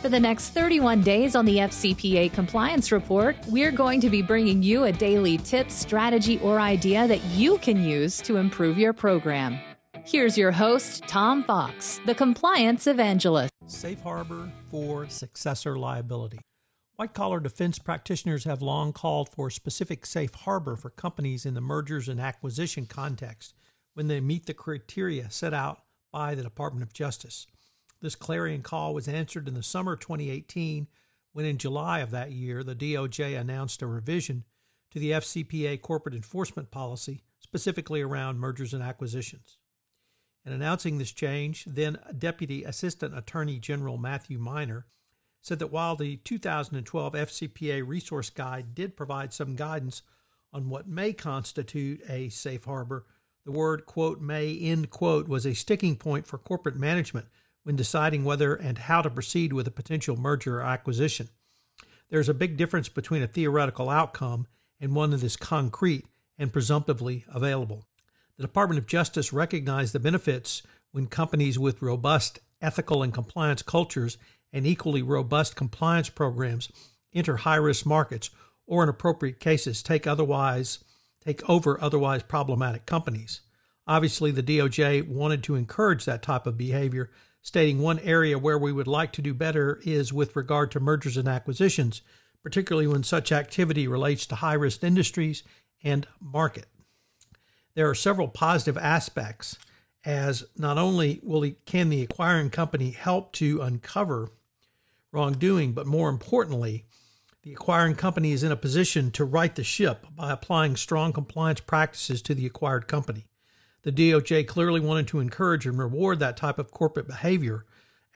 For the next 31 days on the FCPA Compliance Report, we're going to be bringing you a daily tip, strategy, or idea that you can use to improve your program. Here's your host, Tom Fox, the compliance evangelist. Safe harbor for successor liability. White collar defense practitioners have long called for specific safe harbor for companies in the mergers and acquisition context when they meet the criteria set out by the Department of Justice. This clarion call was answered in the summer of 2018 when, in July of that year, the DOJ announced a revision to the FCPA corporate enforcement policy, specifically around mergers and acquisitions. In announcing this change, then Deputy Assistant Attorney General Matthew Miner said that while the 2012 FCPA Resource Guide did provide some guidance on what may constitute a safe harbor, the word, quote, may, end quote, was a sticking point for corporate management when deciding whether and how to proceed with a potential merger or acquisition. There's a big difference between a theoretical outcome and one that is concrete and presumptively available. The Department of Justice recognized the benefits when companies with robust ethical and compliance cultures and equally robust compliance programs enter high-risk markets or in appropriate cases take otherwise take over otherwise problematic companies. Obviously, the DOJ wanted to encourage that type of behavior stating one area where we would like to do better is with regard to mergers and acquisitions, particularly when such activity relates to high risk industries and market. There are several positive aspects as not only will he, can the acquiring company help to uncover wrongdoing, but more importantly, the acquiring company is in a position to right the ship by applying strong compliance practices to the acquired company. The DOJ clearly wanted to encourage and reward that type of corporate behavior,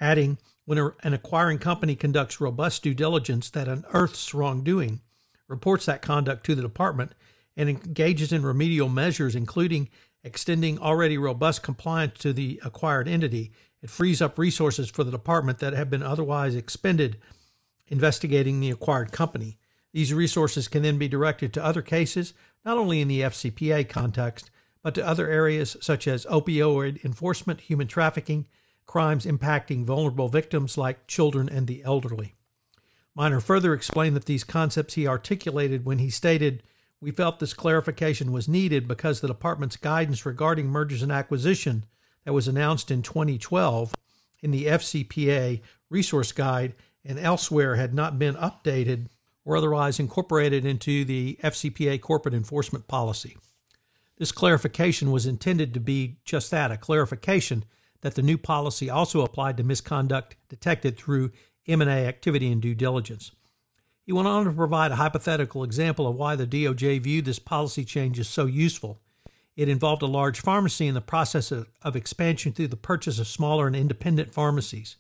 adding, when an acquiring company conducts robust due diligence that unearths wrongdoing, reports that conduct to the department, and engages in remedial measures, including extending already robust compliance to the acquired entity, it frees up resources for the department that have been otherwise expended investigating the acquired company. These resources can then be directed to other cases, not only in the FCPA context, but to other areas such as opioid enforcement, human trafficking, crimes impacting vulnerable victims like children and the elderly. Miner further explained that these concepts he articulated when he stated, We felt this clarification was needed because the department's guidance regarding mergers and acquisition that was announced in 2012 in the FCPA Resource Guide and elsewhere had not been updated or otherwise incorporated into the FCPA corporate enforcement policy. This clarification was intended to be just that a clarification that the new policy also applied to misconduct detected through M&A activity and due diligence. He went on to provide a hypothetical example of why the DOJ viewed this policy change as so useful. It involved a large pharmacy in the process of, of expansion through the purchase of smaller and independent pharmacies.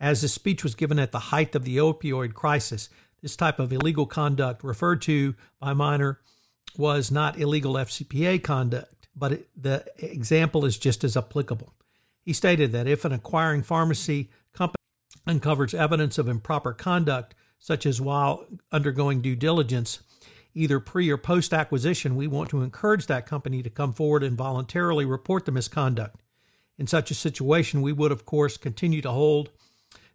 As the speech was given at the height of the opioid crisis, this type of illegal conduct, referred to by Miner was not illegal FCPA conduct, but it, the example is just as applicable. He stated that if an acquiring pharmacy company uncovers evidence of improper conduct, such as while undergoing due diligence, either pre or post acquisition, we want to encourage that company to come forward and voluntarily report the misconduct. In such a situation, we would, of course, continue to hold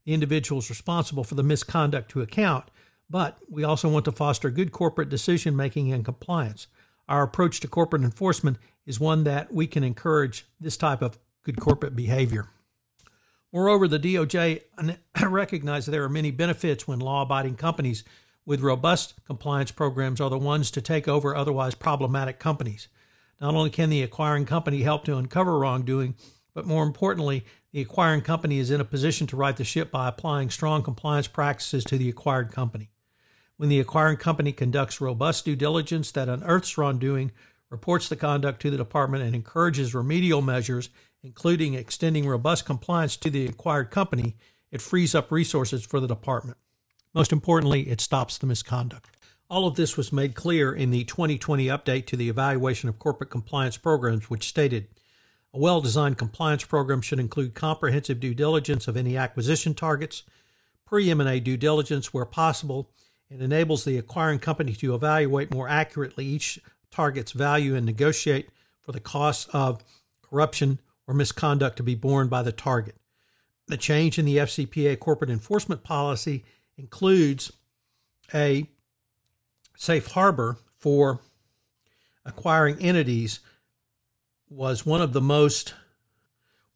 the individuals responsible for the misconduct to account, but we also want to foster good corporate decision making and compliance. Our approach to corporate enforcement is one that we can encourage this type of good corporate behavior. Moreover, the DOJ recognizes there are many benefits when law abiding companies with robust compliance programs are the ones to take over otherwise problematic companies. Not only can the acquiring company help to uncover wrongdoing, but more importantly, the acquiring company is in a position to right the ship by applying strong compliance practices to the acquired company. When the acquiring company conducts robust due diligence that unearths wrongdoing, reports the conduct to the department, and encourages remedial measures, including extending robust compliance to the acquired company, it frees up resources for the department. Most importantly, it stops the misconduct. All of this was made clear in the 2020 update to the evaluation of corporate compliance programs, which stated a well designed compliance program should include comprehensive due diligence of any acquisition targets, pre M&A due diligence where possible, and enables the acquiring company to evaluate more accurately each target's value and negotiate for the costs of corruption or misconduct to be borne by the target. The change in the FCPA corporate enforcement policy includes a safe harbor for acquiring entities was one of the most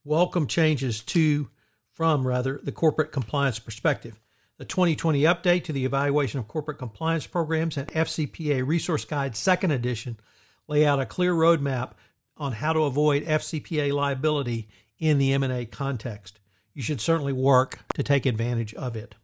welcome changes to from rather the corporate compliance perspective. The 2020 update to the evaluation of corporate compliance programs and FCPA Resource Guide second edition lay out a clear roadmap on how to avoid FCPA liability in the M&A context. You should certainly work to take advantage of it.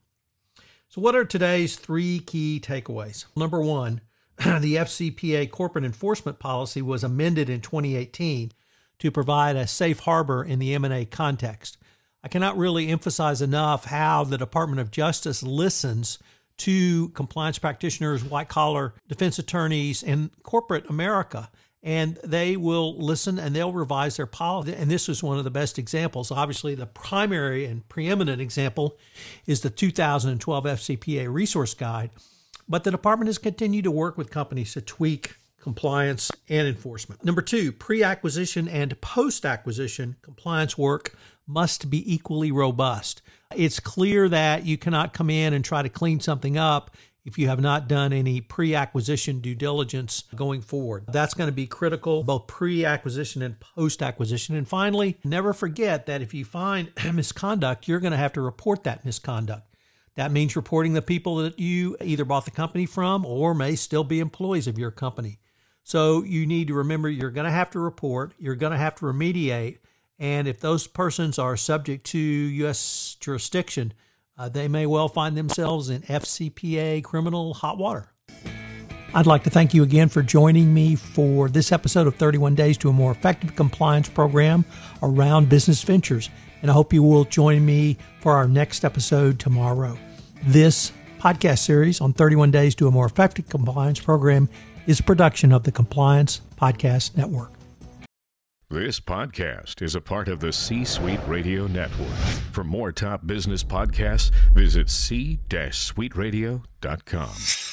So, what are today's three key takeaways? Number one, the FCPA corporate enforcement policy was amended in 2018 to provide a safe harbor in the M&A context. I cannot really emphasize enough how the Department of Justice listens to compliance practitioners, white collar defense attorneys, and corporate America and they will listen and they'll revise their policy. And this is one of the best examples. Obviously, the primary and preeminent example is the 2012 FCPA Resource Guide. But the department has continued to work with companies to tweak compliance and enforcement. Number two, pre acquisition and post acquisition compliance work must be equally robust. It's clear that you cannot come in and try to clean something up if you have not done any pre acquisition due diligence going forward. That's going to be critical, both pre acquisition and post acquisition. And finally, never forget that if you find misconduct, you're going to have to report that misconduct. That means reporting the people that you either bought the company from or may still be employees of your company. So you need to remember you're going to have to report, you're going to have to remediate, and if those persons are subject to U.S. jurisdiction, uh, they may well find themselves in FCPA criminal hot water. I'd like to thank you again for joining me for this episode of 31 Days to a More Effective Compliance Program around business ventures. And I hope you will join me for our next episode tomorrow. This podcast series on 31 Days to a More Effective Compliance Program is a production of the Compliance Podcast Network. This podcast is a part of the C Suite Radio Network. For more top business podcasts, visit c-suiteradio.com.